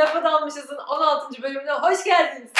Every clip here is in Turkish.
Lafa Dalmışız'ın 16. bölümüne hoş geldiniz.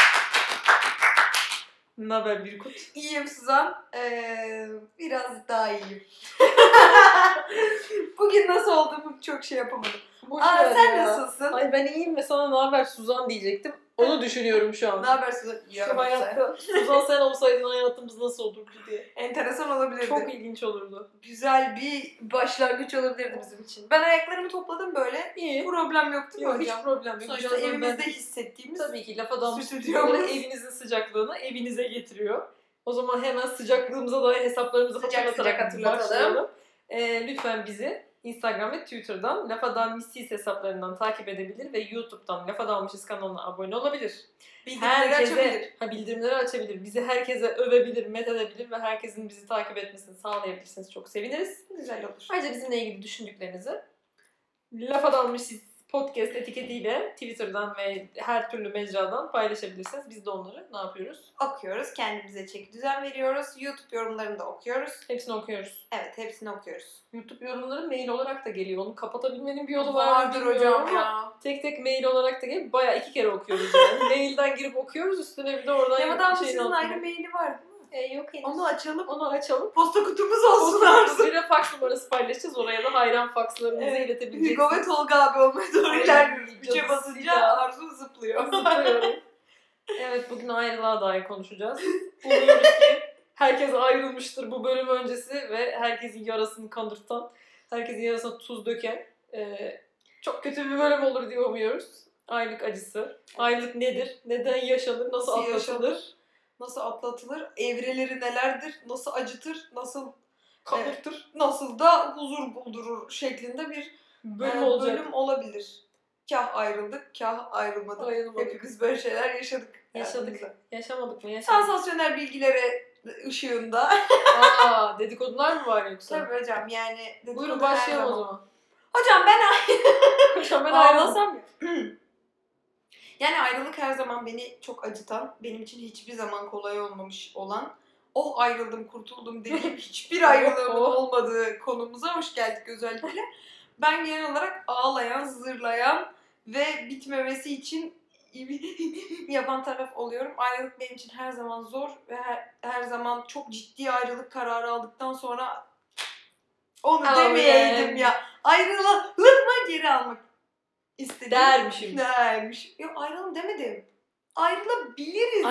Ne haber Birkut? İyiyim Suzan. Ee, biraz daha iyiyim. Bugün nasıl olduğumu çok şey yapamadım. Boş Aa, ver sen ya. nasılsın? Ay ben iyiyim ve sana ne haber Suzan diyecektim. Onu düşünüyorum şu an. Ne haber Suzan? Şu hayatta Suzan sen olsaydın hayatımız nasıl olurdu diye. Enteresan olabilirdi. Çok ilginç olurdu. güzel bir başlangıç olabilirdi bizim için. Ben ayaklarımı topladım böyle. İyi. Problem yok değil mi Yok, hiç hocam? problem yok. Sonuçta Birazdan evimizde ben- hissettiğimiz Tabii ki lafa dalmış Stüdyomuz. evinizin sıcaklığını evinize getiriyor. O zaman hemen sıcaklığımıza dair hesaplarımızı Sıcak hatırlatarak sıcak hatırlatalım. başlayalım. Ee, lütfen bizi Instagram ve Twitter'dan Lafa Dalmışız hesaplarından takip edebilir ve YouTube'dan Lafa Dalmışız kanalına abone olabilir. bildirimleri Herkese, açabilir. ha, bildirimleri açabilir. Bizi herkese övebilir, methedebilir ve herkesin bizi takip etmesini sağlayabilirsiniz. Çok seviniriz. Güzel olur. Ayrıca bizimle ilgili düşündüklerinizi Lafa Dalmışız podcast etiketiyle Twitter'dan ve her türlü mecradan paylaşabilirsiniz. Biz de onları ne yapıyoruz? Okuyoruz, kendimize çeki düzen veriyoruz. YouTube yorumlarını da okuyoruz. Hepsini okuyoruz. Evet, hepsini okuyoruz. YouTube yorumları mail olarak da geliyor. Onu kapatabilmenin bir yolu Vardır bilmiyorum hocam ama ya. Tek tek mail olarak da geliyor. Bayağı iki kere okuyoruz yani. Mailden girip okuyoruz üstüne bir de oradan Yamadan şeyin sizin ayrı maili var? E, yok henüz. Onu açalım. Onu açalım. Posta kutumuz olsun Arzu. Bir de fax numarası paylaşacağız. Oraya da hayran fakslarınızı Evet, iletebileceksiniz. Hugo ve Tolga abi olmaya doğru ilerliyoruz. Üçe basınca. Arzu zıplıyor. Zıplıyorum. evet bugün ayrılığa dair konuşacağız. Umuyoruz ki herkes ayrılmıştır bu bölüm öncesi ve herkesin yarasını kandırtan, herkesin yarasına tuz döken e, çok kötü bir bölüm olur diye umuyoruz. Ayrılık acısı. Ayrılık nedir? Neden yaşanır? Nasıl Nasıl atlatılır? yaşanır? Nasıl atlatılır? Evreleri nelerdir? Nasıl acıtır? Nasıl Kapırtır. nasıl da huzur buldurur şeklinde bir Bölüm e, olacak. bölüm olabilir. Kah ayrıldık, kah ayrılmadık. Ayrılmadık. Hepimiz böyle şeyler yaşadık. Yaşadık. hayatımızda. Yaşamadık mı? Yaşadık. Sansasyonel bilgilere ışığında. Aa, dedikodular mı var yoksa? Tabii hocam yani. Buyurun başlayalım o zaman. Hocam ben Hocam ben ayrılsam Yani ayrılık her zaman beni çok acıtan, benim için hiçbir zaman kolay olmamış olan, oh ayrıldım kurtuldum dediğim hiçbir ayrılığımın Oh. olmadığı konumuza hoş geldik özellikle. Ben genel olarak ağlayan, zırlayan ve bitmemesi için yapan taraf oluyorum. Ayrılık benim için her zaman zor ve her, her zaman çok ciddi ayrılık kararı aldıktan sonra onu demeyeydim ya. Ayrılalım mı geri almak istedim. dermişim. Dermiş. Yok ayrılalım demedim. Ayrılabiliriz.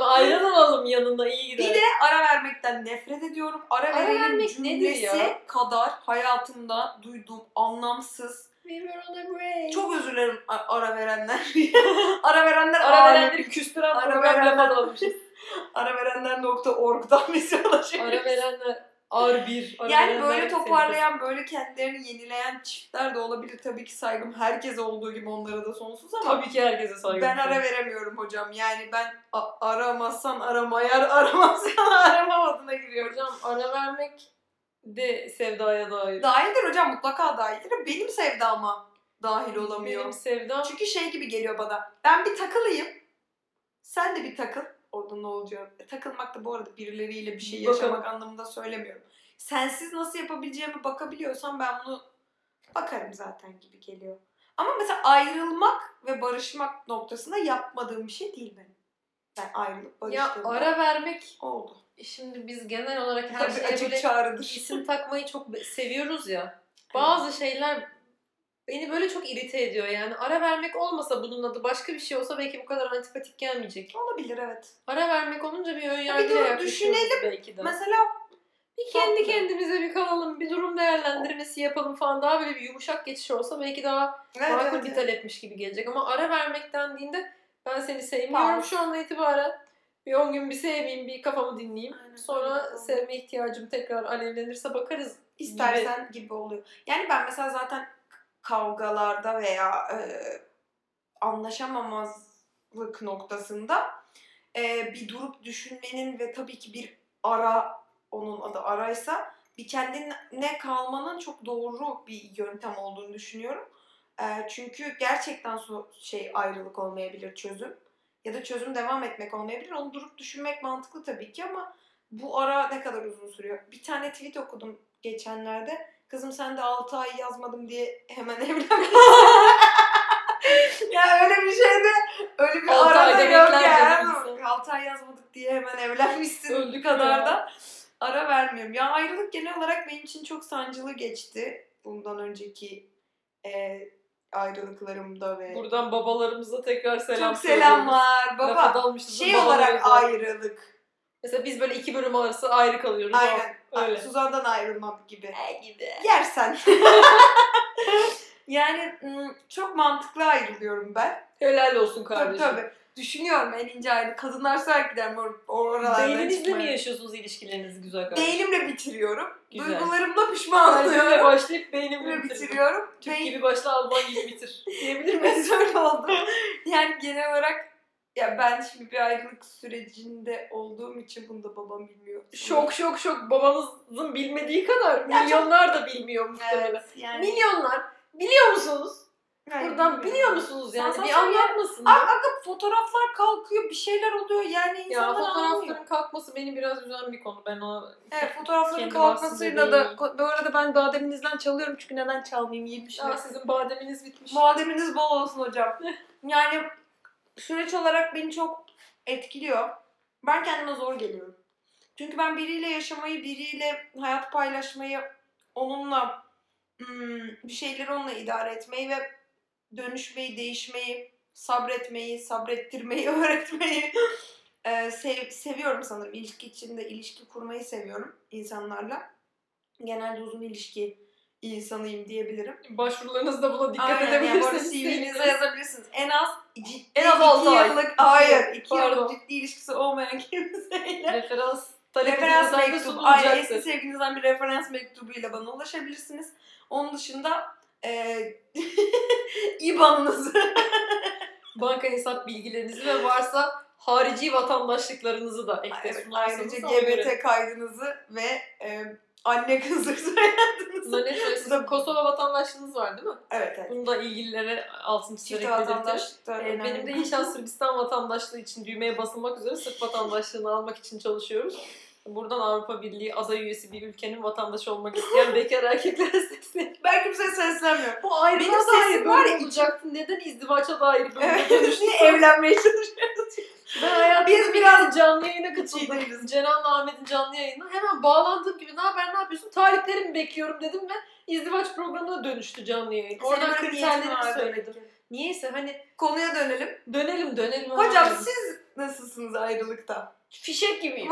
Ayran alalım yanında iyi gider. Bir de ara vermekten nefret ediyorum. Ara, Ara verelim vermek cümlesi ya? kadar hayatımda duyduğum anlamsız. Çok özür dilerim ara verenler. ara verenler ara verenleri küstüren Ara verenler- ara verenler.org'dan bize ulaşabilirsiniz. ara verenler ar bir. Ara Yani verenler böyle toparlayan, böyle kendilerini yenileyen çiftler de olabilir. Tabii ki saygım herkese olduğu gibi onlara da sonsuz ama Tabii ki herkese saygı. Ben ara veremiyorum hocam. Yani ben aramazsan aramayar, aramazsan aramam adına giriyorum. Hocam ara vermek de sevdaya dair. Dahildir hocam mutlaka dahildir. Benim sevdama dahil olamıyor. Benim sevdam Çünkü şey gibi geliyor bana. Ben bir takılayım. Sen de bir takıl. Orada ne olacak? E, takılmak da bu arada birileriyle bir şey Bakalım. yaşamak anlamında söylemiyorum. Sensiz nasıl yapabileceğimi bakabiliyorsam ben bunu bakarım zaten gibi geliyor. Ama mesela ayrılmak ve barışmak noktasında yapmadığım bir şey değil benim. Ben ayrılıp ya barıştığımda ara vermek oldu. şimdi biz genel olarak her Tabii şeye açık böyle çağrıdır. isim takmayı çok be- seviyoruz ya. Bazı şeyler beni böyle çok irite ediyor yani. Ara vermek olmasa bunun adı başka bir şey olsa belki bu kadar antipatik gelmeyecek. Olabilir evet. Ara vermek olunca bir ön dur, yargıyla yaklaşıyoruz düşünelim. belki de. Mesela bir kendi Haklı. kendimize bir kalalım, bir durum değerlendirmesi yapalım falan. Daha böyle bir yumuşak geçiş olsa belki daha evet, makul evet, bir evet. talepmiş gibi gelecek. Ama ara vermek dendiğinde ben seni sevmiyorum Tamam. şu anda itibaren. Bir 10 gün bir sevmeyeyim, bir kafamı dinleyeyim. Aynen, Sonra öyle. sevme ihtiyacım tekrar alevlenirse bakarız. İstersen gibi. oluyor. Yani ben mesela zaten kavgalarda veya e, anlaşamamazlık noktasında e, bir durup düşünmenin ve tabii ki bir ara onun adı araysa bir kendine kalmanın çok doğru bir yöntem olduğunu düşünüyorum. E, çünkü gerçekten şey ayrılık olmayabilir çözüm ya da çözüm devam etmek olmayabilir. Onu durup düşünmek mantıklı tabii ki ama bu ara ne kadar uzun sürüyor? Bir tane tweet okudum geçenlerde. Kızım sen de 6 ay yazmadım diye hemen evlenmişsin. ya öyle bir şeyde öyle bir Altı arada ayda yok dedi insan. 6 ay yazmadık diye hemen evlenmişsin. Öldük kadar ya. da ara vermiyorum. Ya ayrılık genel olarak benim için çok sancılı geçti. Bundan önceki e, ayrılıklarımda ve Buradan babalarımıza tekrar selam çok selamlar söylüyoruz. baba. Lafa dalmışız, Şey babalarımıza. olarak ayrılık. Mesela biz böyle iki bölüm arası ayrı kalıyoruz. Aynen. Öyle. Suzan'dan ayrılmam gibi. E gibi. Yersen. yani çok mantıklı ayrılıyorum ben. Helal olsun Tabii kardeşim. tabii. Düşünüyorum en ince ayrı. Kadınlar sürekli gider or oralardan Beyninizle mi yaşıyorsunuz ilişkilerinizi güzel kardeşim? Değilimle bitiriyorum. Güzel. Duygularımla pişman Kalbimle oluyorum. başlayıp beynimle Beynimle bitiriyorum. Türk Beyin- gibi başla Alman gibi bitir. Diyebilir miyiz? Öyle oldu. Yani genel olarak ya ben şimdi bir ayrılık sürecinde olduğum için bunu da babam bilmiyor. Şok şok şok babanızın bilmediği kadar Ya milyonlar da bilmiyor muhtemelen. Evet yani. Milyonlar biliyor musunuz? Yani Buradan bilmiyorum. biliyor musunuz yani? Bir Sansasyon ya. anlatmasın Aa, da. aga fotoğraflar kalkıyor bir şeyler oluyor yani Ya insanlar anlamıyor. fotoğrafların kalkması beni biraz üzen bir konu. Ben ona Evet fotoğrafların Kendi kalkmasıyla bahsinde da bu arada ben bademinizden çalıyorum çünkü neden çalmayayım yemişim. Aa, sizin bademiniz bitmiş. Bademiniz bol olsun hocam. yani süreç olarak beni çok etkiliyor. Ben kendime zor geliyorum. Çünkü ben biriyle yaşamayı, biriyle hayat paylaşmayı, onunla hmm, bir şeyleri onunla idare etmeyi ve dönüşmeyi, değişmeyi, sabretmeyi, sabrettirmeyi, öğretmeyi e, sev- seviyorum sanırım. İlişki içinde ilişki kurmayı seviyorum insanlarla. Genelde uzun ilişki insanıyım diyebilirim. Başvurularınızda buna dikkat Aynen yani edebilirsiniz. CV'nize yazabilirsiniz. En az ciddi En az iki altı ay. yıllık, hayır iki Pardon. yıllık ciddi ilişkisi olmayan kimseyle Referans referans mektubu, aynen eski sevginizden bir referans mektubuyla bana ulaşabilirsiniz. Onun dışında e, IBAN'ınızı Banka hesap bilgilerinizi ve varsa harici vatandaşlıklarınızı da sunarsanız ayrıca. GBT kaydınızı ve e, anne kızı soyadınızı. Bunların hepsi sizin Kosova vatandaşlığınız var değil mi? Evet evet. Bunu da ilgililere altın çizerek Çift belirtiyorum. vatandaşlıkta Ee, önemli. benim de inşallah Sırbistan vatandaşlığı için düğmeye basılmak üzere Sırp vatandaşlığını almak için çalışıyoruz. Buradan Avrupa Birliği aday üyesi bir ülkenin vatandaşı olmak isteyen bekar erkeklere sesleniyorum. Ben kimseye seslenmiyorum. Bu ayrılığa Benim dair var ya, olacaktı. Neden izdivaça dair bölüm Evet, niye evlenmeye çalışıyoruz? Ben hayatımda Biz bir biraz canlı yayına katıldım. Cenan'la Ahmet'in canlı yayına. Hemen bağlandığım gibi ne haber ne yapıyorsun? Tarihlerimi bekliyorum dedim ve izdivaç programına dönüştü canlı yayın. Oradan kriterlerimi söyledim. demek ki. Niyeyse hani Konuya dönelim. dönelim dönelim. Hocam Abi. siz nasılsınız ayrılıkta? Fişek gibiyim.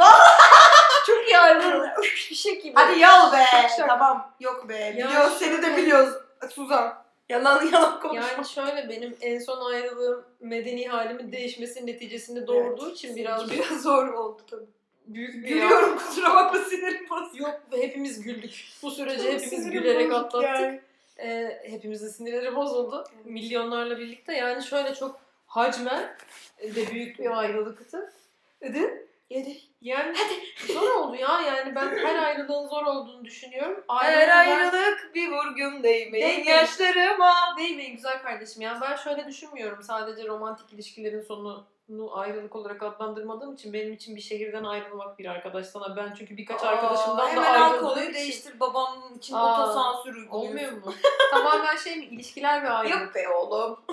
Çok iyi ayrılıyorum. Fişek gibi. Hadi yal be. Şaka. Tamam. Yok be. Biliyoruz seni de biliyoruz. Suzan. Yalan yalan konuşma. Yani şöyle benim en son ayrılığım medeni halimin değişmesi neticesinde doğurduğu Evet. için biraz biraz zor oldu tabii. büyük bir Gülüyorum kusura bakma sinirim bozuldu. Yok hepimiz güldük. Bu süreci Çok hepimiz gülerek atlattık. yani. Ee, hepimizin sinirleri bozuldu. Evet. Milyonlarla birlikte. Yani şöyle çok hacmen de büyük bir ayrılıktı. Dedi. Yedi. Yani zor oldu ya. Yani ben her ayrılığın zor olduğunu düşünüyorum. Her ayrılık bir vurgun değmeyin Değmeyin. yaşlarıma. Değil mi güzel kardeşim? Yani ben şöyle düşünmüyorum. Sadece romantik ilişkilerin sonunu ayrılık olarak adlandırmadığım için benim için bir şehirden ayrılmak bir arkadaş sana. Ben çünkü birkaç Aa, arkadaşımdan da hemen al ayrıldığım konuyu değiştir babanın için Aa, otosansür uyguluyorsun. Olmuyor mu? Tamamen şey mi? İlişkiler ve ayrılık. Yok be oğlum.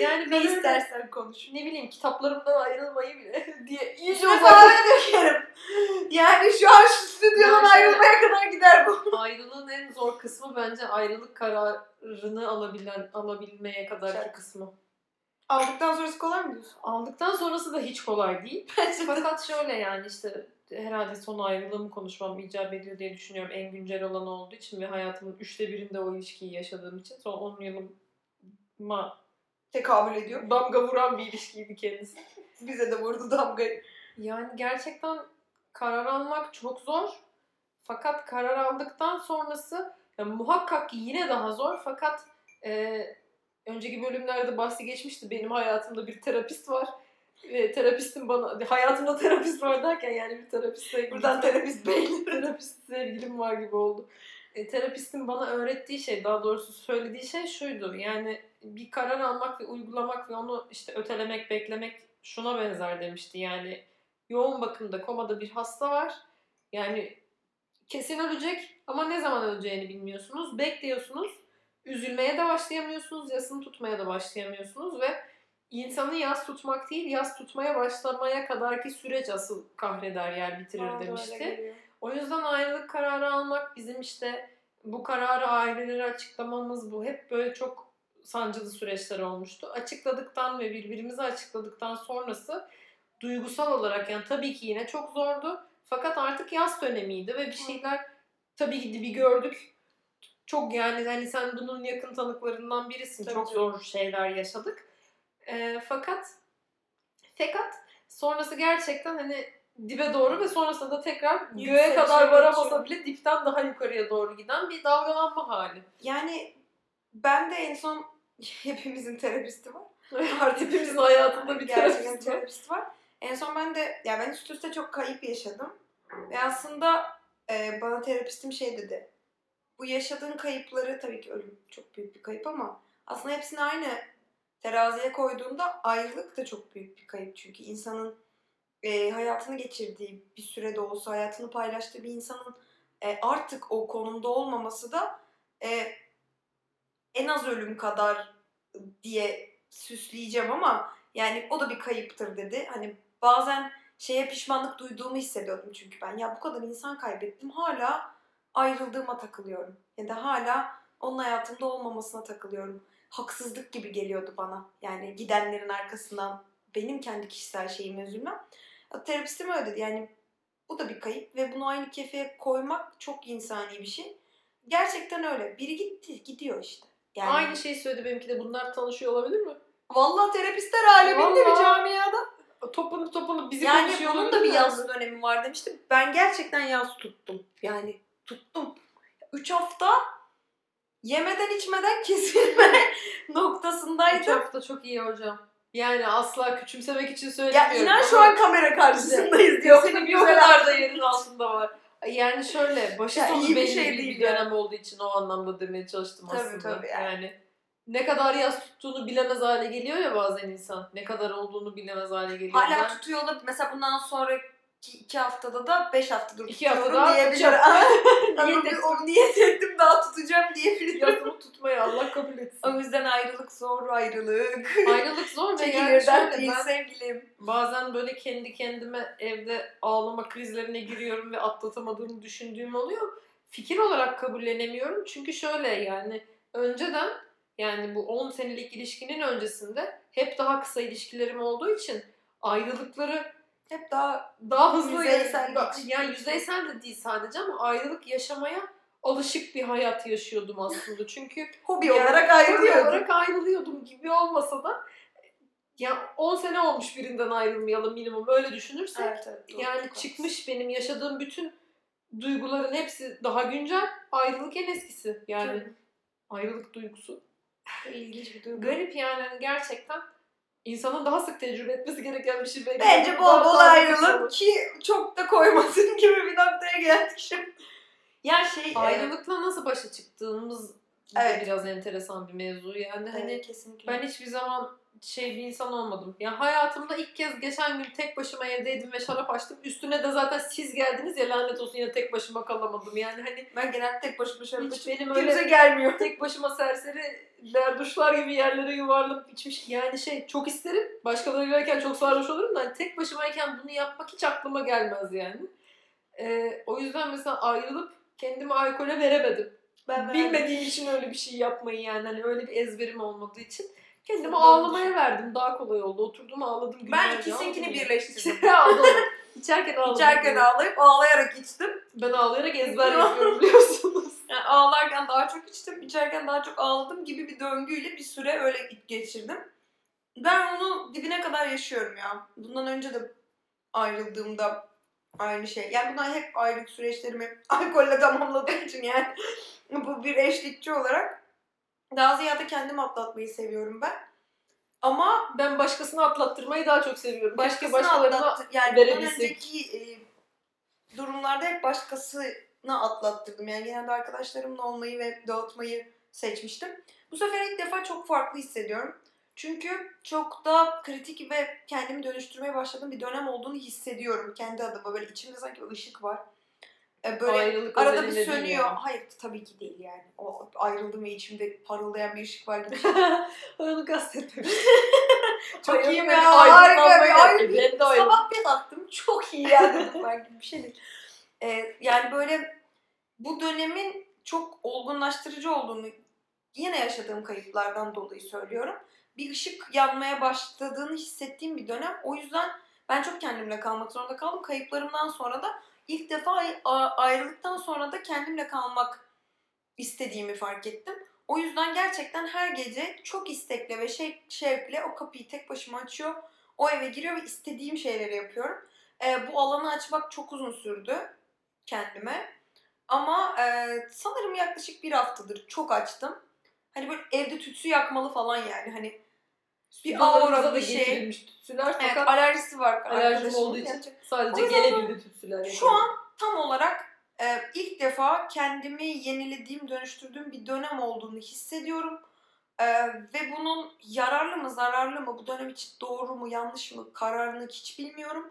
Yani Ne öyle, istersen konuş. ne bileyim kitaplarımdan ayrılmayı bile diye iyice İşte uzak. sana dökerim. Yani şu an şu stüdyodan Ya şöyle- ayrılmaya kadar gider bu. Ayrılığın en zor kısmı bence ayrılık kararını alabilen, alabilmeye kadarki Şarkı. kısmı. Aldıktan sonrası kolay mı diyorsun? Aldıktan sonrası da hiç kolay değil. Fakat şöyle yani işte herhalde son ayrılığımı konuşmam icap ediyor diye düşünüyorum. En güncel olan olduğu için ve hayatımın üçte birinde o ilişkiyi yaşadığım için. Son 10 yılıma Tekabül ediyor. damga vuran bir ilişkiydi kendisi. Bize de vurdu damgayı. Yani gerçekten karar almak çok zor. Fakat karar aldıktan sonrası ya muhakkak ki yine daha zor. Fakat e, önceki bölümlerde bahsi geçmişti. Benim hayatımda bir terapist var. Ve terapistin bana, hayatımda terapist var derken yani bir terapiste Buradan terapist bey. terapist sevgilim var gibi oldu. E, terapistin bana öğrettiği şey, daha doğrusu söylediği şey şuydu. Yani bir karar almak ve uygulamak ve onu işte ötelemek, beklemek şuna benzer demişti. Yani yoğun bakımda, komada bir hasta var. Yani kesin ölecek ama ne zaman öleceğini bilmiyorsunuz. Bekliyorsunuz. Üzülmeye de başlayamıyorsunuz, yasını tutmaya da başlayamıyorsunuz ve insanı yas tutmak değil, yas tutmaya başlamaya kadarki süreç asıl kahreder yer bitirir öyle demişti. O yüzden ayrılık kararı almak bizim işte bu kararı ailelere açıklamamız bu. Hep böyle çok sancılı süreçler olmuştu. Açıkladıktan ve birbirimize açıkladıktan sonrası duygusal olarak yani tabii ki yine çok zordu. Fakat artık yaz dönemiydi ve bir şeyler tabii ki bir gördük. Çok yani hani sen bunun yakın tanıklarından birisin. Tabii çok canım. zor şeyler yaşadık. Ee, fakat fakat sonrası gerçekten hani dibe doğru ve sonrasında da tekrar göğe Yükselişe kadar varamasa bile dipten daha yukarıya doğru giden bir dalgalanma hali. Yani ben de en son hepimizin terapisti var. Artık Hepimizin hayatında bir terapist var. terapist var. En son ben de ya ben üst üste çok kayıp yaşadım. Ve aslında e, bana terapistim şey dedi. Bu yaşadığın kayıpları tabii ki ölüm çok büyük bir kayıp ama aslında hepsini aynı teraziye koyduğunda ayrılık da çok büyük bir kayıp. Çünkü insanın e, hayatını geçirdiği bir sürede olsa hayatını paylaştığı bir insanın e, artık o konumda olmaması da e, en az ölüm kadar diye süsleyeceğim ama yani o da bir kayıptır dedi. Hani bazen şeye pişmanlık duyduğumu hissediyordum çünkü ben. Ya bu kadar insan kaybettim hala ayrıldığıma takılıyorum. Ya da hala onun hayatımda olmamasına takılıyorum. Haksızlık gibi geliyordu bana. Yani gidenlerin arkasından benim kendi kişisel şeyime üzülmem. Terapistim öyle dedi yani bu da bir kayıp ve bunu aynı kefeye koymak çok insani bir şey. Gerçekten öyle. Biri gitti, gidiyor işte. Yani Aynı şeyi söyledi benimki de bunlar tanışıyor olabilir mi? Vallahi terapistler aleminde bir camiada. Topanıp topanıp bizi Yani konuşuyor bunun da bir yaz dönemi var demiştim. Ben gerçekten yaz tuttum. Yani tuttum. Üç hafta yemeden içmeden kesilme Üç noktasındaydım. hafta çok iyi hocam. Yani asla küçümsemek için Ya söylemiyorum. inan şu an kamera karşısındayız diyor. Yok Senin tabii o kadar da yerin altında var. Yani şöyle başı Ya sonu iyi bir belli şey bir, değil bir dönem olduğu için o anlamda demeye çalıştım Tabii, aslında. tabii yani. ne kadar yaz tuttuğunu bilemez hale geliyor ya bazen insan. Ne kadar olduğunu bilemez hale geliyor. Hala Ben- tutuyor olabilir. Mesela bundan sonraki iki haftada da beş haftadır İki hafta tutuyorum diyebilirim. tutacağım. Niyet Niyet ettim. O niyet ettim daha tutacağım diyebilirim. Yazımı tutmaya Allah kabul etsin. O yüzden ayrılık zor ayrılık. Ayrılık zor ve yani şöyle değil ben sevgilim. bazen böyle kendi kendime evde ağlama krizlerine giriyorum ve atlatamadığımı düşündüğüm oluyor. Fikir olarak kabullenemiyorum. Çünkü şöyle yani önceden yani bu 10 senelik ilişkinin öncesinde hep daha kısa ilişkilerim olduğu için ayrılıkları Hep daha daha hızlı Yüzeysel geçiş. yani yüzeysel de değil sadece ama ayrılık yaşamaya alışık bir hayat yaşıyordum aslında. Çünkü hobi yani olarak hobi ayrılıyordum. olarak ayrılıyordum gibi olmasa da ya 10 sene olmuş birinden ayrılmayalım minimum öyle düşünürsek Evet, evet, doğru, yani çok çıkmış benim yaşadığım bütün duyguların hepsi daha güncel ayrılık en eskisi yani haklısın. ayrılık duygusu ilginç bir duygu. garip yani hani gerçekten insanın daha sık tecrübe etmesi gereken bir şey belki. Bence bol bol ayrılın ki çok da koymasın gibi bir noktaya geldik şimdi. Ya şey... e, Ayrılıkla nasıl başa çıktığımız da Evet. biraz enteresan bir mevzu yani hani evet, kesinlikle. Ben hiçbir zaman şey bir insan olmadım. Ya hayatımda ilk kez geçen gün tek başıma evdeydim ve şarap açtım. Üstüne de zaten siz geldiniz ya lanet olsun yine tek başıma kalamadım. Yani hani ben genelde tek başıma şöyle hiç benim kimse öyle gelmiyor. tek başıma serseri duşlar gibi yerlere yuvarlanıp içmiş. Yani şey çok isterim. Başkalarıylayken çok sarhoş olurum da hani tek başımayken bunu yapmak hiç aklıma gelmez yani. Ee, o yüzden mesela ayrılıp kendimi alkole veremedim. Ben Bilmediğim için öyle bir şey yapmayı yani hani öyle bir ezberim olmadığı için kendimi Doğru ağlamaya düşün. verdim. Daha kolay oldu. Oturdum ağladım. Ben ikisinkini birleştirdim. Ağladım. İçerken ağladım. İçerken ağlayıp ağlayarak içtim. Ben ağlayarak ezber yapıyorum biliyorsunuz. Yani ağlarken daha çok içtim, içerken daha çok ağladım gibi bir döngüyle bir süre öyle geçirdim. Ben onu dibine kadar yaşıyorum ya. Bundan önce de ayrıldığımda aynı şey. Yani bunlar hep ayrılık süreçlerimi alkolle tamamladığım için yani bu bir eşlikçi olarak daha ziyade kendim atlatmayı seviyorum ben. Ama Ben başkasını atlattırmayı daha çok seviyorum. Başkasını başkalarına atlattı. Yani verebilsek. önceki e, durumlarda hep başkasına atlattırdım. Yani genelde arkadaşlarımla olmayı ve dağıtmayı seçmiştim. Bu sefer ilk defa çok farklı hissediyorum. Çünkü çok da kritik ve kendimi dönüştürmeye başladığım bir dönem olduğunu hissediyorum kendi adıma. Böyle içimde sanki ışık var. e, böyle Ayrılık arada bir sönüyor. yani. Hayır tabii ki değil yani. O ayrıldım ve içimde parıldayan bir ışık var gibi. Onu kastetmemiş. Çok Ayrılık iyi ya, harika bir geldi. ayrı bir Ben de ayrıldım. sabah bir kalktım çok iyi ya dedim ben gibi bir şey değil. Ee, yani böyle bu dönemin çok olgunlaştırıcı olduğunu yine yaşadığım kayıplardan dolayı söylüyorum. Bir ışık yanmaya başladığını hissettiğim bir dönem. O yüzden ben çok kendimle kalmak zorunda kaldım. Kayıplarımdan sonra da ilk defa ayrılıktan sonra da kendimle kalmak istediğimi fark ettim. O yüzden gerçekten her gece çok istekle ve şey, şevkle o kapıyı tek başıma açıyor. O eve giriyor ve istediğim şeyleri yapıyorum. Ee, bu alanı açmak çok uzun sürdü kendime. Ama e, sanırım yaklaşık bir haftadır çok açtım. Hani böyle evde tütsü yakmalı falan yani. Hani bir aura bir şey. tütsüler Evet, fakat alerjisi var alerjim olduğu için Gerçek- sadece gelebildi tütsüler. Şu an tam olarak e, ilk defa kendimi yenilediğim, dönüştürdüğüm bir dönem olduğunu hissediyorum. E, ve bunun yararlı mı, zararlı mı, bu dönem için doğru mu, yanlış mı kararını hiç bilmiyorum.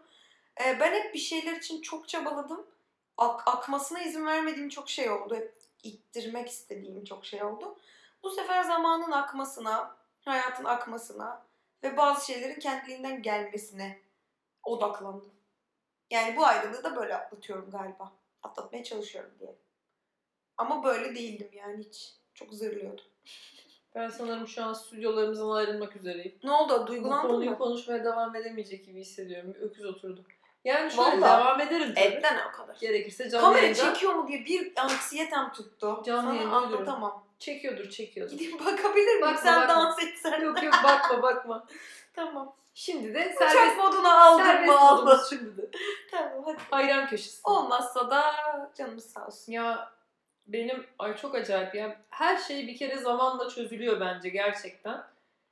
E, ben hep bir şeyler için çok çabaladım. Ak- akmasına izin vermediğim çok şey oldu. Hep ittirmek istediğim çok şey oldu. Bu sefer zamanın akmasına, hayatın akmasına ve bazı şeylerin kendiliğinden gelmesine odaklandım. Yani bu ayrılığı da böyle atlatıyorum galiba. Atlatmaya çalışıyorum diye. Ama böyle değildim yani hiç. Çok zırlıyordum. Ben sanırım şu an stüdyolarımızdan ayrılmak üzereyim. Ne oldu? Bu Duygulandın konuyu mı? konuşmaya devam edemeyecek gibi hissediyorum. Bir öküz oturdum. Yani şöyle Vallahi. devam ederim tabii. Etten o kadar. Gerekirse canlı Kamera yayında çekiyor mu diye bir anksiyetem tuttu. Canlı Sana yayında ölürüm. anlatamam. Çekiyordur çekiyordur. Gidip bakabilir miyim? Bakma, Sen bakma. dans etsen. yok yok bakma bakma. tamam. Şimdi de Uçak serbest, moduna aldım serbest mı aldım. modumuz şimdi de. Tamam hadi. Hayran köşesi. Olmazsa da canımız sağ olsun. Ya benim ay çok acayip ya. Her şey bir kere zamanla çözülüyor bence gerçekten.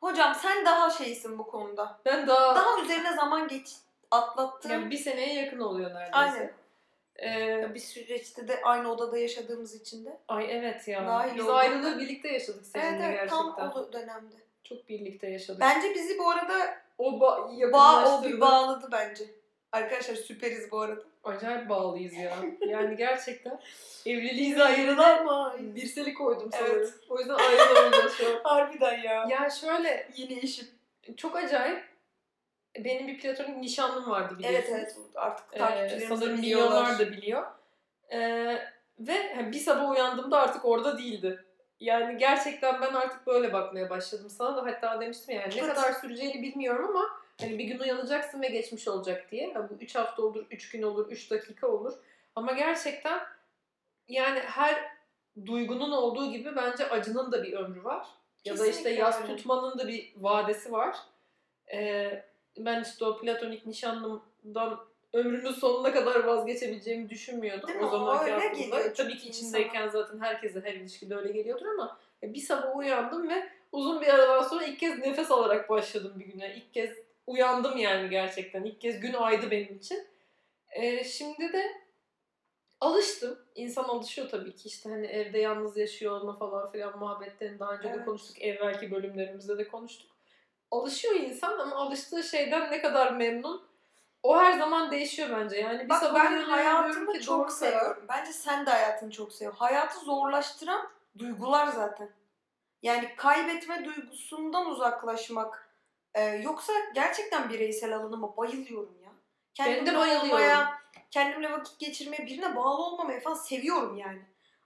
Hocam sen daha şeysin bu konuda. Ben daha, Daha üzerine zaman geç atlattın. yani bir seneye yakın oluyor neredeyse. Aynen. Ee, Bir süreçte de aynı odada yaşadığımız için de. ay evet ya. Dahil Biz olduk. ayrılığı birlikte yaşadık seninle Evet evet gerçekten. tam o dönemde. Çok birlikte yaşadık. Bence bizi bu arada o ba bağ, o bir bağladı bence. Arkadaşlar süperiz bu arada. Acayip bağlıyız ya. Yani gerçekten evliliğiz ayrılan mı? dirseli koydum sana. Evet. O yüzden ayrılamayacağız şu an. Harbiden ya. Ya şöyle Yeni eşim. çok acayip benim bir platonik nişanlım vardı biliyorsunuz. Evet evet artık Ee, takipçilerimiz de milyonlar da biliyor. Ee, ve hani bir sabah uyandığımda artık orada değildi. Yani gerçekten ben artık böyle bakmaya başladım. Sana da hatta demiştim yani ne Evet. kadar süreceğini bilmiyorum ama hani bir gün uyanacaksın ve geçmiş olacak diye. Ha, bu 3 hafta olur, 3 gün olur, 3 dakika olur. Ama gerçekten yani her duygunun olduğu gibi bence acının da bir ömrü var. Ya da işte Kesinlikle yas öyle. tutmanın da bir vadesi var. Ee, ben işte o platonik nişanlımdan ömrümün sonuna kadar vazgeçebileceğimi düşünmüyordum Değil mi? o zamanki Öyle geliyor Tabii ki içindeyken zaten herkese her ilişkide öyle geliyordur ama ya bir sabah uyandım ve uzun bir aradan sonra ilk kez nefes alarak başladım bir güne. İlk kez uyandım yani gerçekten. İlk kez gün aydı benim için. Ee, şimdi de alıştım. İnsan alışıyor tabii ki işte hani evde yalnız yaşıyor olma falan filan muhabbetlerini daha önce de Evet. konuştuk. Evvelki bölümlerimizde de konuştuk. Alışıyor insan ama alıştığı şeyden ne kadar memnun o her zaman değişiyor bence. Yani bir Bak sabah ben hayatımı çok seviyorum. Bence sen de hayatını çok seviyorsun. Hayatı zorlaştıran duygular zaten. Yani kaybetme duygusundan uzaklaşmak. Ee, yoksa gerçekten bireysel alanıma bayılıyorum ya. Ben de Kendimle bayılıyorum. olmaya, kendimle vakit geçirmeye, birine bağlı olmamaya falan seviyorum yani.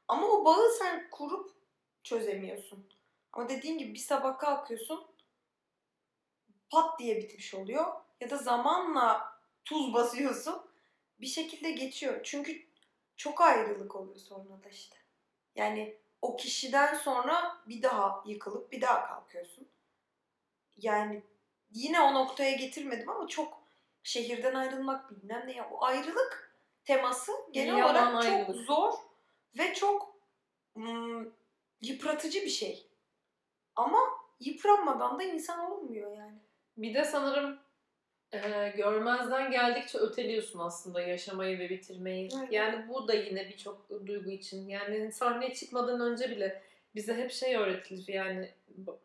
Ama o bağı sen kurup çözemiyorsun. Ama dediğin gibi bir sabah kalkıyorsun pat diye bitmiş oluyor. Ya da zamanla tuz basıyorsun bir şekilde geçiyor. Çünkü çok ayrılık oluyor sonra da işte. Yani o kişiden sonra bir daha yıkılıp bir daha kalkıyorsun. Yani yine o noktaya getirmedim ama çok şehirden ayrılmak bilmem ne ya. O ayrılık teması genel Yalan olarak çok ayrılık. zor ve çok ım, yıpratıcı bir şey. Ama yıpranmadan da insan olmuyor yani. Bir de sanırım e, görmezden geldikçe öteliyorsun aslında yaşamayı ve bitirmeyi. Evet. Yani bu da yine birçok duygu için. Yani sahneye çıkmadan önce bile bize hep şey öğretilir yani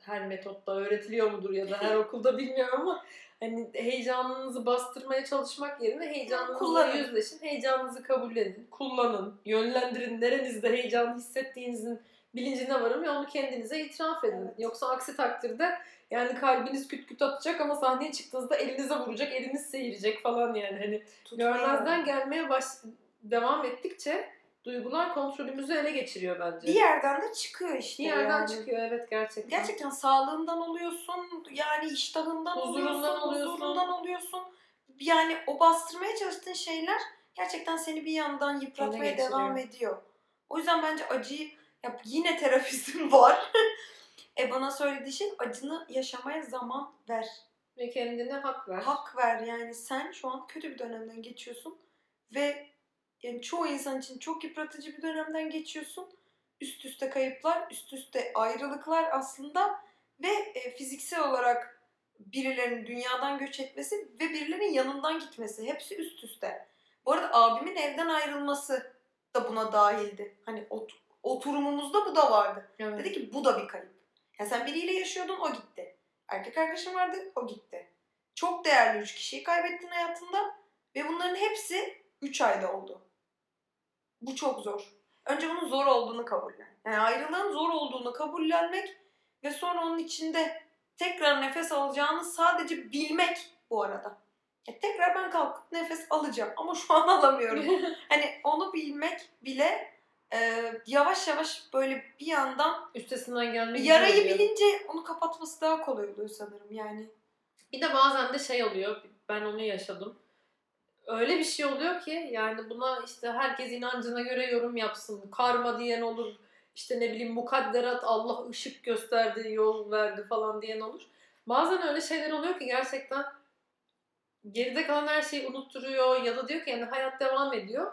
her metotta öğretiliyor mudur ya da her okulda bilmiyorum ama hani heyecanınızı bastırmaya çalışmak yerine heyecanınızla Kullanın. yüzleşin, heyecanınızı kabullenin, kullanın, yönlendirin, nerenizde heyecan hissettiğinizin bilincine varın ve onu kendinize itiraf edin. Evet. Yoksa aksi takdirde yani kalbiniz küt küt atacak ama sahneye çıktığınızda elinize vuracak, eliniz seyircek falan yani hani görmezden gelmeye baş devam ettikçe duygular kontrolümüzü ele geçiriyor bence. Bir yerden de çıkıyor işte Bir yerden yani. çıkıyor evet gerçekten. Gerçekten sağlığından oluyorsun, yani iştahından Huzurundan oluyorsun, oluyorsun. huzurundan oluyorsun. Yani o bastırmaya çalıştığın şeyler gerçekten seni bir yandan yıpratmaya devam ediyor. O yüzden bence acıyı, ya yine terapistim var. e bana söylediği şey acını yaşamaya zaman ver. Ve kendine hak ver. Hak ver yani sen şu an kötü bir dönemden geçiyorsun ve yani çoğu insan için çok yıpratıcı bir dönemden geçiyorsun. Üst üste kayıplar, üst üste ayrılıklar aslında ve e, fiziksel olarak birilerinin dünyadan göç etmesi ve birilerinin yanından gitmesi hepsi üst üste. Bu arada abimin evden ayrılması da buna dahildi. Hani ot- oturumumuzda bu da vardı. Evet. Dedi ki bu da bir kayıp. Yani sen biriyle yaşıyordun o gitti. Erkek arkadaşın vardı o gitti. Çok değerli üç kişiyi kaybettin hayatında ve bunların hepsi 3 ayda oldu. Bu çok zor. Önce bunun zor olduğunu kabullen. Yani ayrılığın zor olduğunu kabullenmek ve sonra onun içinde tekrar nefes alacağını sadece bilmek bu arada. Ya tekrar ben kalkıp nefes alacağım ama şu an alamıyorum. hani onu bilmek bile e, yavaş yavaş böyle bir yandan Üstesinden güzel yarayı oluyor. bilince onu kapatması daha kolay oluyor sanırım yani. Bir de bazen de şey oluyor. Ben onu yaşadım. Öyle bir şey oluyor ki yani buna işte herkes inancına göre yorum yapsın. Karma diyen olur. İşte ne bileyim mukadderat Allah ışık gösterdi, yol verdi falan diyen olur. Bazen öyle şeyler oluyor ki gerçekten geride kalan her şeyi unutturuyor ya da diyor ki yani hayat devam ediyor.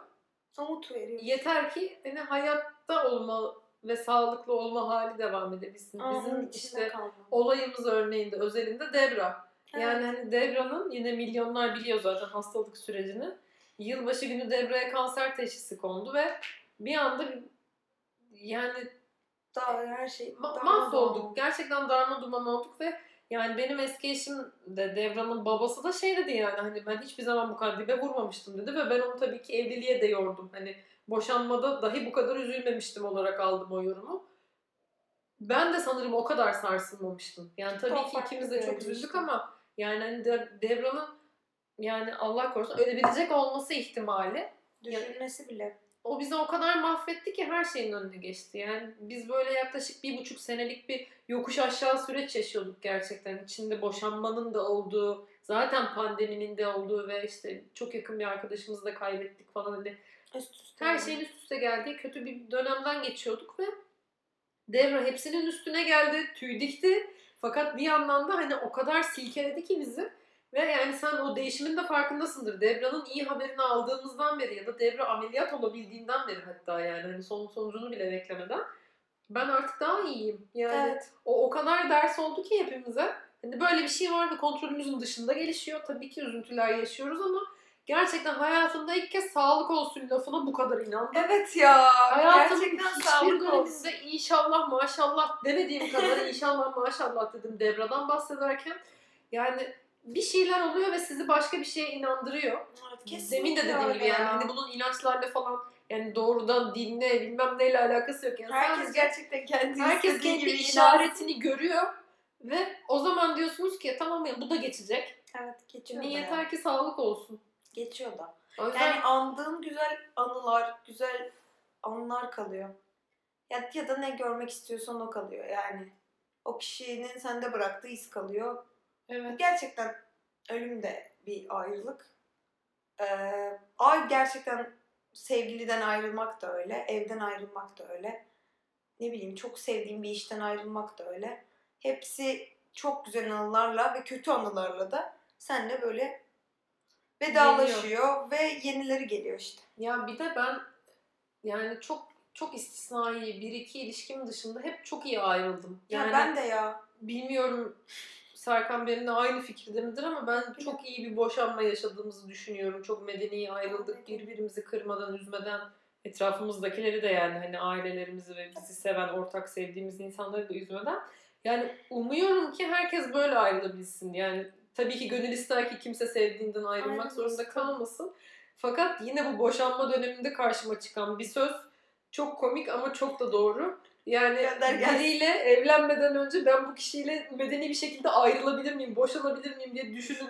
Umut veriyor. Yeter ki hani hayatta olma ve sağlıklı olma hali devam edebilsin. Ama Bizim işte kalma. olayımız örneğinde özelinde Debra. Evet. Yani hani Debra'nın yine milyonlar biliyor zaten hastalık sürecini. Yılbaşı günü Debra'ya kanser teşhisi kondu ve bir anda yani Daha her şey mahvolduk. oldu. Gerçekten darma duman olduk ve yani benim eski eşim de Devra'nın babası da şey dedi yani hani ben hiçbir zaman bu kadar dibe vurmamıştım dedi ve ben onu tabii ki evliliğe de yordum. Hani boşanmada dahi bu kadar üzülmemiştim olarak aldım o yorumu. Ben de sanırım o kadar sarsılmamıştım. Yani tabii Çok ki ikimiz de çok üzüldük ama yani hani De- Devra'nın yani Allah korusun ölebilecek olması ihtimali Düşünmesi bile. O bizi o kadar mahvetti ki her şeyin önüne geçti. Yani biz böyle yaklaşık bir buçuk senelik bir yokuş aşağı süreç yaşıyorduk gerçekten. İçinde boşanmanın da olduğu, zaten pandeminin de olduğu ve işte çok yakın bir arkadaşımızı da kaybettik falan. Hani Üst üste. her şeyin üst üste geldiği kötü bir dönemden geçiyorduk ve Devre hepsinin üstüne geldi, tüy dikti. Fakat bir yandan da hani o kadar silkeledi ki bizi. Ve yani sen o değişimin de farkındasındır. Devra'nın iyi haberini aldığımızdan beri ya da Devre ameliyat olabildiğinden beri hatta yani hani son sonucunu bile beklemeden. Ben artık daha iyiyim. Yani Evet. o o kadar ders oldu ki hepimize. Hani böyle bir şey var ve kontrolümüzün dışında gelişiyor. Tabii ki üzüntüler yaşıyoruz ama gerçekten hayatımda ilk kez sağlık olsun lafına bu kadar inandım. Evet ya. Hayatımın gerçekten sağlık olsun. döneminde inşallah maşallah demediğim kadar inşallah maşallah dedim Devra'dan bahsederken. Yani bir şeyler oluyor ve sizi başka bir şeye inandırıyor. Evet, kesinlikle Demin de dediğim gibi yani ya. hani bunun inançlarla falan yani doğrudan dinle bilmem neyle alakası yok. Yani Herkes sadece gerçekten kendi herkes kendi gibi işaretini görüyor ve o zaman diyorsunuz ki tamam ya bu da geçecek. inansın. Evet geçiyor Niye yeter ki sağlık olsun. Geçiyor da. O yüzden Yani andığın güzel anılar, güzel anlar kalıyor. Ya, ya da ne görmek istiyorsan o kalıyor yani. O kişinin sende bıraktığı iz kalıyor. Evet. Gerçekten ölüm de bir ayrılık. Ee, ay gerçekten sevgiliden ayrılmak da öyle, evden ayrılmak da öyle. Ne bileyim çok sevdiğim bir işten ayrılmak da öyle. Hepsi çok güzel anılarla ve kötü anılarla da seninle böyle vedalaşıyor ve yenileri geliyor işte. Ya bir de ben yani çok çok istisnai bir iki ilişkim dışında hep çok iyi ayrıldım. Yani Yani ben de ya. bilmiyorum Serkan benimle aynı fikirde midir ama ben çok iyi bir boşanma yaşadığımızı düşünüyorum. Çok medeni ayrıldık. Birbirimizi kırmadan, üzmeden etrafımızdakileri de yani hani ailelerimizi ve bizi seven, ortak sevdiğimiz insanları da üzmeden. Yani umuyorum ki herkes böyle ayrılabilsin. Yani tabii ki gönül ister ki kimse sevdiğinden ayrılmak Ayrılmasın. zorunda kalmasın. Fakat yine bu boşanma döneminde karşıma çıkan bir söz çok komik ama çok da doğru. Yani biriyle evlenmeden önce ben bu kişiyle medeni bir şekilde ayrılabilir miyim, boşanabilir miyim diye düşünün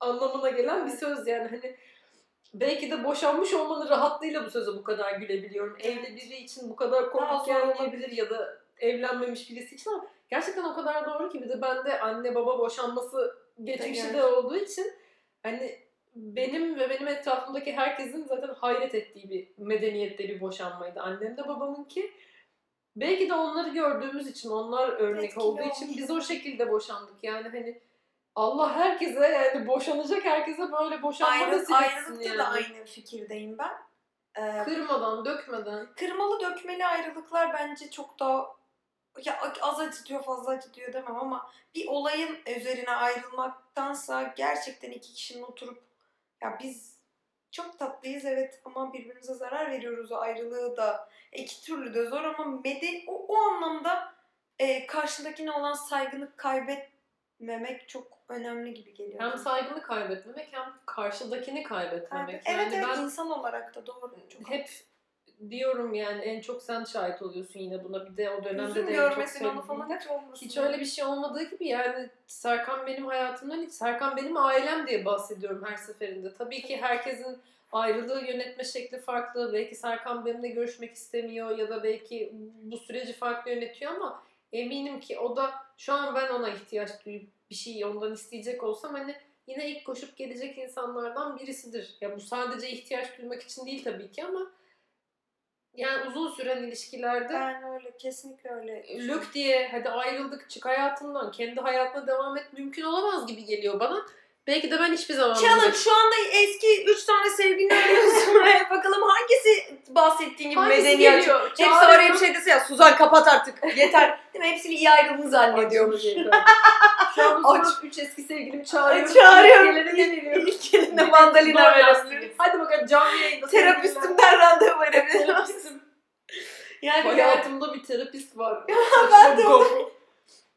anlamına gelen bir söz yani. Hani belki de boşanmış olmanın rahatlığıyla bu söze bu kadar gülebiliyorum. Evli biri için bu kadar komik gelmeyebilir ya da evlenmemiş birisi için ama gerçekten o kadar doğru ki bir de bende anne baba boşanması geçmişi de olduğu için hani benim ve benim etrafımdaki herkesin zaten hayret ettiği bir medeniyette bir boşanmaydı. Annem de babamınki. Belki de onları gördüğümüz için, onlar örnek Etkili olduğu için olmuş. biz o şekilde boşandık. Yani hani Allah herkese yani boşanacak herkese böyle boşanma Ayrı, nasip ayrılıkta yani. da aynı fikirdeyim ben. Ee, Kırmadan, dökmeden. kırmalı dökmeli ayrılıklar bence çok daha ya az acıtıyor fazla acıtıyor demem ama bir olayın üzerine ayrılmaktansa gerçekten iki kişinin oturup ya biz çok tatlıyız evet ama birbirimize zarar veriyoruz o ayrılığı da iki türlü de zor ama meden o, o anlamda e, karşındakine olan saygını kaybetmemek çok önemli gibi geliyor. Hem saygını kaybetmemek hem karşıdakini kaybetmemek. Kaybet- evet yani evet ben insan olarak da doğru. Çok hep diyorum yani en çok sen şahit oluyorsun yine buna. Bir de o dönemde Gözüm de en çok onu falan hiç olmasın. Hiç öyle bir şey olmadığı gibi yani Serkan benim hayatımdan hiç Serkan benim ailem diye bahsediyorum her seferinde. Tabii ki herkesin ayrılığı yönetme şekli farklı. Belki Serkan benimle görüşmek istemiyor ya da belki bu süreci farklı yönetiyor ama eminim ki o da şu an ben ona ihtiyaç duyup bir şey ondan isteyecek olsam hani yine ilk koşup gelecek insanlardan birisidir. Ya bu sadece ihtiyaç duymak için değil tabii ki ama yani uzun süren ilişkilerde Ben öyle kesinlikle öyle. lök diye hadi ayrıldık çık hayatından kendi hayatına devam et mümkün olamaz gibi geliyor bana. Belki de ben hiçbir zaman Canım şu anda eski 3 tane sevgilini arıyorsun. Bakalım hangisi bahsettiğin gibi Hangisi medeni açı? geliyor? Hepsi arayıp şey dese ya Suzan kapat artık yeter. Değil mi? Hepsini iyi ayrıldığını zannediyormuş. Şu an bu Aç. sabah üç eski sevgilimi çağırıyorum. Çağırıyorum. İlk veriyorum? Elinde mandalina verebiliriz. Hadi bakalım canlı yayında. Terapistimden randevu verebiliriz. Terapistim. Yani Hayatımda bir terapist var. Ben de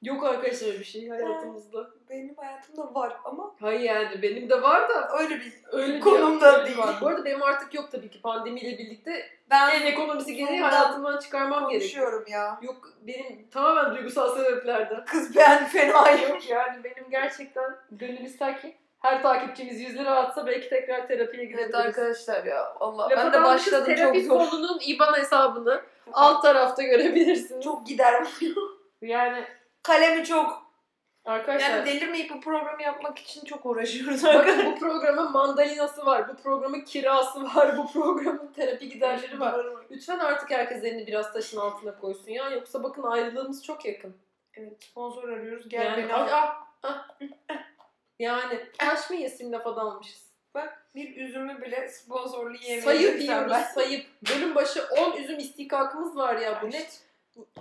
Yok. Arkadaşlar bir şey hayatımızda. Benim hayatımda var ama Hayır yani benim de var da öyle bir öyle bir Konumda öyle değil. Var. Bu arada benim artık yok tabii ki pandemiyle birlikte en ben ekonomisi gereği hayatımdan çıkarmam gerekiyor. konuşuyorum ya. Yok benim tamamen duygusal sebeplerden. Kız ben fenayım. Yani benim gerçekten gönül ister ki her takipçimiz 100 lira atsa belki tekrar terapiye gidebiliriz. Evet arkadaşlar ya Allah Laf ben de başladım çok terapi zor. fonunun IBAN hesabını alt tarafta görebilirsiniz. Çok gider. Yani Kalemi çok. Arkadaşlar Yani delirmeyip bu programı yapmak için çok uğraşıyoruz bakın arkadaşlar. bu programın mandalinası var, bu programın kirası var, bu programın terapi giderleri var. Lütfen artık herkes elini biraz taşın altına koysun ya. Yoksa bakın ayrılığımız çok yakın. Evet sponsor arıyoruz. Gel yani, beni al. ah, ah. yani taş mı yesim lafa dalmışız. Bak bir üzümü bile sponsorlu yemeği Sayıp yiyoruz, ben. sayıp. Bölüm başı 10 üzüm istikakımız var ya bu ne?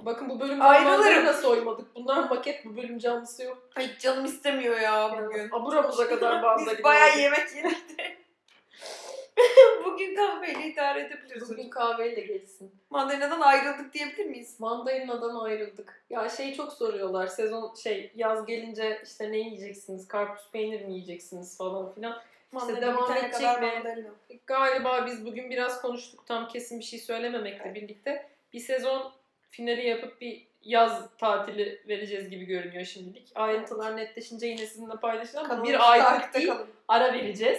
Bakın bu bölümde Ayrılırım. mandalina soymadık. Bunlar maket, bu bölüm canlısı yok. Ay canım istemiyor ya bugün. aburamıza kadar mandalina. Biz bayağı yemek yedik de. bugün kahveyle idare edebiliriz. Bugün kahveyle geçsin. Mandalinadan ayrıldık diyebilir miyiz? Mandalinadan ayrıldık. Ya şey çok soruyorlar. Sezon şey yaz gelince işte ne yiyeceksiniz? Karpuz peynir mi yiyeceksiniz falan filan. Mandalina devam bitene edecek mi? mandalina. Galiba biz bugün biraz konuştuk tam kesin bir şey söylememekle birlikte. Bir sezon finali yapıp bir yaz tatili vereceğiz gibi görünüyor şimdilik. Ayrıntılar netleşince yine sizinle paylaşacağım. Kalın, bir aylık değil kalın. ara vereceğiz.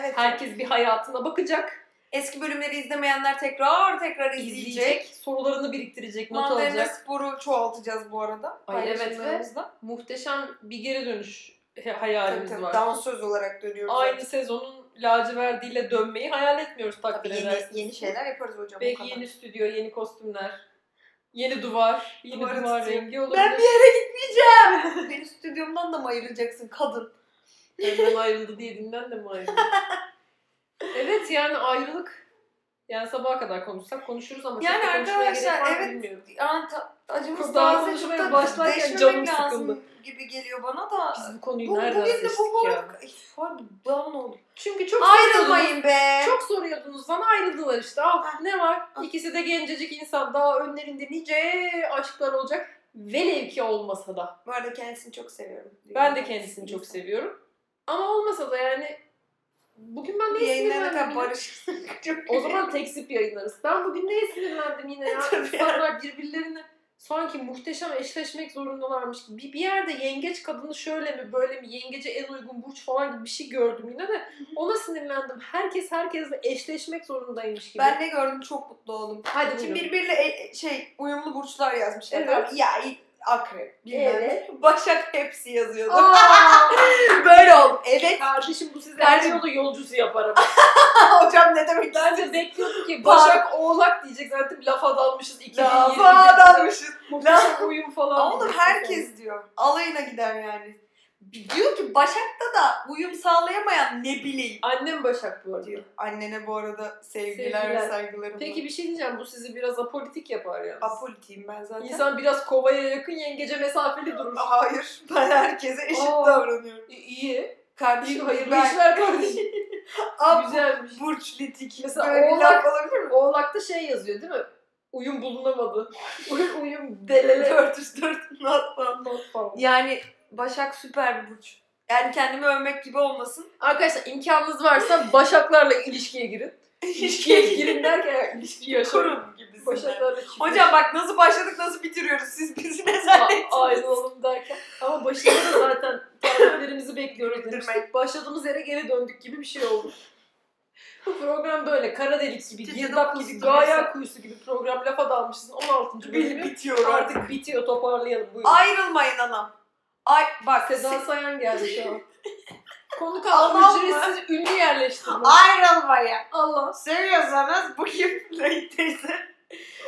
Evet. Herkes bir hayatına bakacak, Eski bölümleri izlemeyenler tekrar tekrar izleyecek. izleyecek, sorularını biriktirecek, not Mandalina alacak. sporu çoğaltacağız bu arada. Ay, evet ve muhteşem bir geri dönüş he- Tabii hayalimiz tabii. var. Dansöz olarak dönüyoruz. Aynı zaten. sezonun laciverdiyle dönmeyi hayal etmiyoruz takdir Tabii yeni, edersiniz. yeni şeyler yaparız hocam. Belki yeni stüdyo, yeni kostümler, yeni duvar, yeni Duvarı duvar tutuyor. rengi olabilir. Ben bir yere gitmeyeceğim. Beni stüdyomdan da mı ayıracaksın kadın? Benden ayrıldı diye dinden de mi ayrıldı? evet yani ayrılık Yani sabaha kadar konuşsak konuşuruz ama Yani çok arkadaşlar, gerek var mı evet. bilmiyorum. Yani ta- acımız Daha konuşmaya başlarken canım sıkıldı. gibi geliyor bana da. Biz bu konuyu bu, nereden bugün de bu olarak down oldu. Çünkü çok. Ayrılmayın be. Çok soruyordunuz bana ayrıldılar işte. Ah, Heh. ne var? Ah. İkisi de gencecik insan. Daha önlerinde nice aşklar olacak. Velev ki olmasa da. Bu arada kendisini çok seviyorum. Ben de kendisini çok seviyorum. Ama olmasa da yani bugün ben neye Yayınlarına kadar sinirlendim? yine? barış. çok O zaman tek sip yayınlarız. Ben bugün neye sinirlendim yine ya? Tabii İnsanlar birbirlerine sanki muhteşem eşleşmek zorundalarmış gibi. Bir, bir yerde yengeç kadını şöyle mi böyle mi yengece en uygun burç falan gibi bir şey gördüm yine de ona sinirlendim. Herkes herkesle eşleşmek zorundaymış gibi. Ben ne gördüm çok mutlu oldum. Hadi Şimdi buyurun. birbiriyle e- şey uyumlu burçlar yazmışlar. Evet. Ya akrep. Bilmem Evet. ne. Başak hepsi yazıyordu. Böyle oldu. Evet. Kardeşim bu Kardeşim. her yolu yolcusu yapar ama. Hocam ne demek Ben de bekliyordum ki Başak Oğlak diyecek zaten lafa dalmışız 2020'de. Lafa dalmışız. Muhteşem uyum falan. Oğlum herkes diyor. Alayına gider yani. Diyor ki Başak'ta da uyum sağlayamayan ne bileyim Annem Başak bu arada. diyor. Annene bu arada sevgiler, Sevgiler. ve saygılarım. Peki bir şey diyeceğim. Bu sizi biraz apolitik yapar yani. Apolitiyim ben zaten. İnsan biraz kovaya yakın yengece mesafeli durur. Hayır. Ben herkese eşit Aa. davranıyorum. İyi. iyi. Kardeşim Hayırlı ben... işler kardeşim. Ab Güzelmiş. burç litik. Mesela Böyle oğlak- olabilir mi? Oğlak'ta şey yazıyor değil mi? Uyum bulunamadı. Uyum, uyum delele. 404 not falan. Not falan. Yani Başak süper bir burç. Yani kendimi övmek gibi olmasın. Arkadaşlar imkanınız varsa Başaklarla ilişkiye girin. İlişkiye girin derken yani ilişki yaşarım. Gibisinden. Başaklarla çiftleşin. Hocam bak nasıl başladık nasıl bitiriyoruz siz bizi ne zannettiniz? Aynı olalım derken. Ama başında da zaten tariflerimizi bekliyoruz demiştik. Başladığımız yere geri döndük gibi bir şey oldu. Bu program böyle kara delik gibi, girdap gibi, gibi. gaye kuyusu gibi program lafa dalmışız. 16. Bil bölümü bitiyor artık. artık bitiyor toparlayalım buyurun. Ayrılmayın anam. Ay bak siz- Sayan geldi şu an. Konuk mı? ücretsiz ünlü yerleştirme. ayrılmayın. Allah. Seviyorsanız bu kim teyze?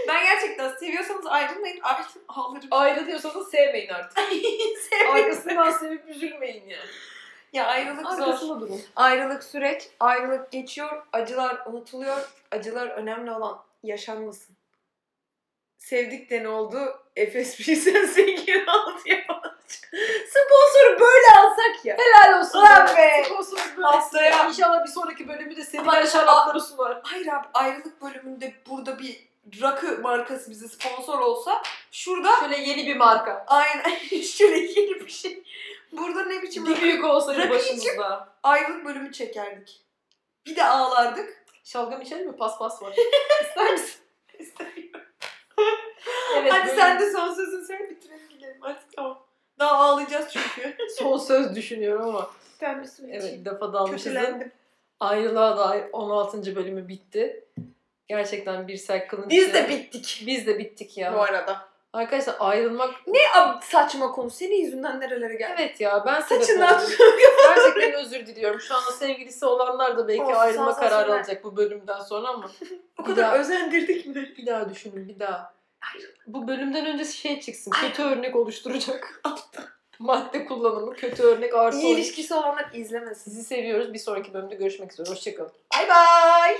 Ben gerçekten seviyorsanız ayrılmayın. Artık ağlarım. Ayrı diyorsanız sevmeyin artık. Sevmeyin. Arkasından sevip üzülmeyin yani. Ya ayrılık zor. Arkasında durun. Ayrılık süreç, ayrılık geçiyor, acılar unutuluyor. Acılar önemli olan yaşanmasın. Sevdik de ne oldu? Efes Pilsen sevgili aldı yapamadık. Sponsoru böyle alsak ya. Helal olsun. Ulan be. be. Sponsor böyle Haftaya-. İnşallah bir sonraki bölümü de sevilen şarapları sunar. Hayır abi ayrılık bölümünde burada bir rakı markası bize sponsor olsa şurada Şöyle yeni bir marka. aynen şöyle yeni bir şey. Burada ne biçim Bir büyük olsaydı Rakı başımızda. ayrılık bölümü çekerdik. Bir de ağlardık. Şalgam içelim mi? Paspas var. İster misin? Evet, Hadi bölüm- sen de son sözünü söyle bitirelim gidelim artık tamam. Daha ağlayacağız çünkü. son söz düşünüyorum ama. ben bir su Evet lafa dalmışız. Ayrılığa dair 16. bölümü bitti. Gerçekten bir kılınç. Biz de bittik. Biz de bittik ya. Bu arada. Arkadaşlar ayrılmak Ne ab- saçma konu. Senin yüzünden nerelere geldi? Evet ya ben sebep Saçından oldum. Gerçekten özür diliyorum. Şu anda sevgilisi olanlar da belki Olsun, ayrılma kararı alacak bu bölümden sonra ama O Bir kadar daha- özendirdik mi? bir daha düşünün bir daha. Bu bölümden önce şey çıksın. Kötü örnek oluşturacak. Madde kullanımı kötü örnek artı İyi ilişkisi olanlar izlemesin. Sizi seviyoruz. Bir sonraki bölümde görüşmek üzere. Hoşçakalın. Bay bay.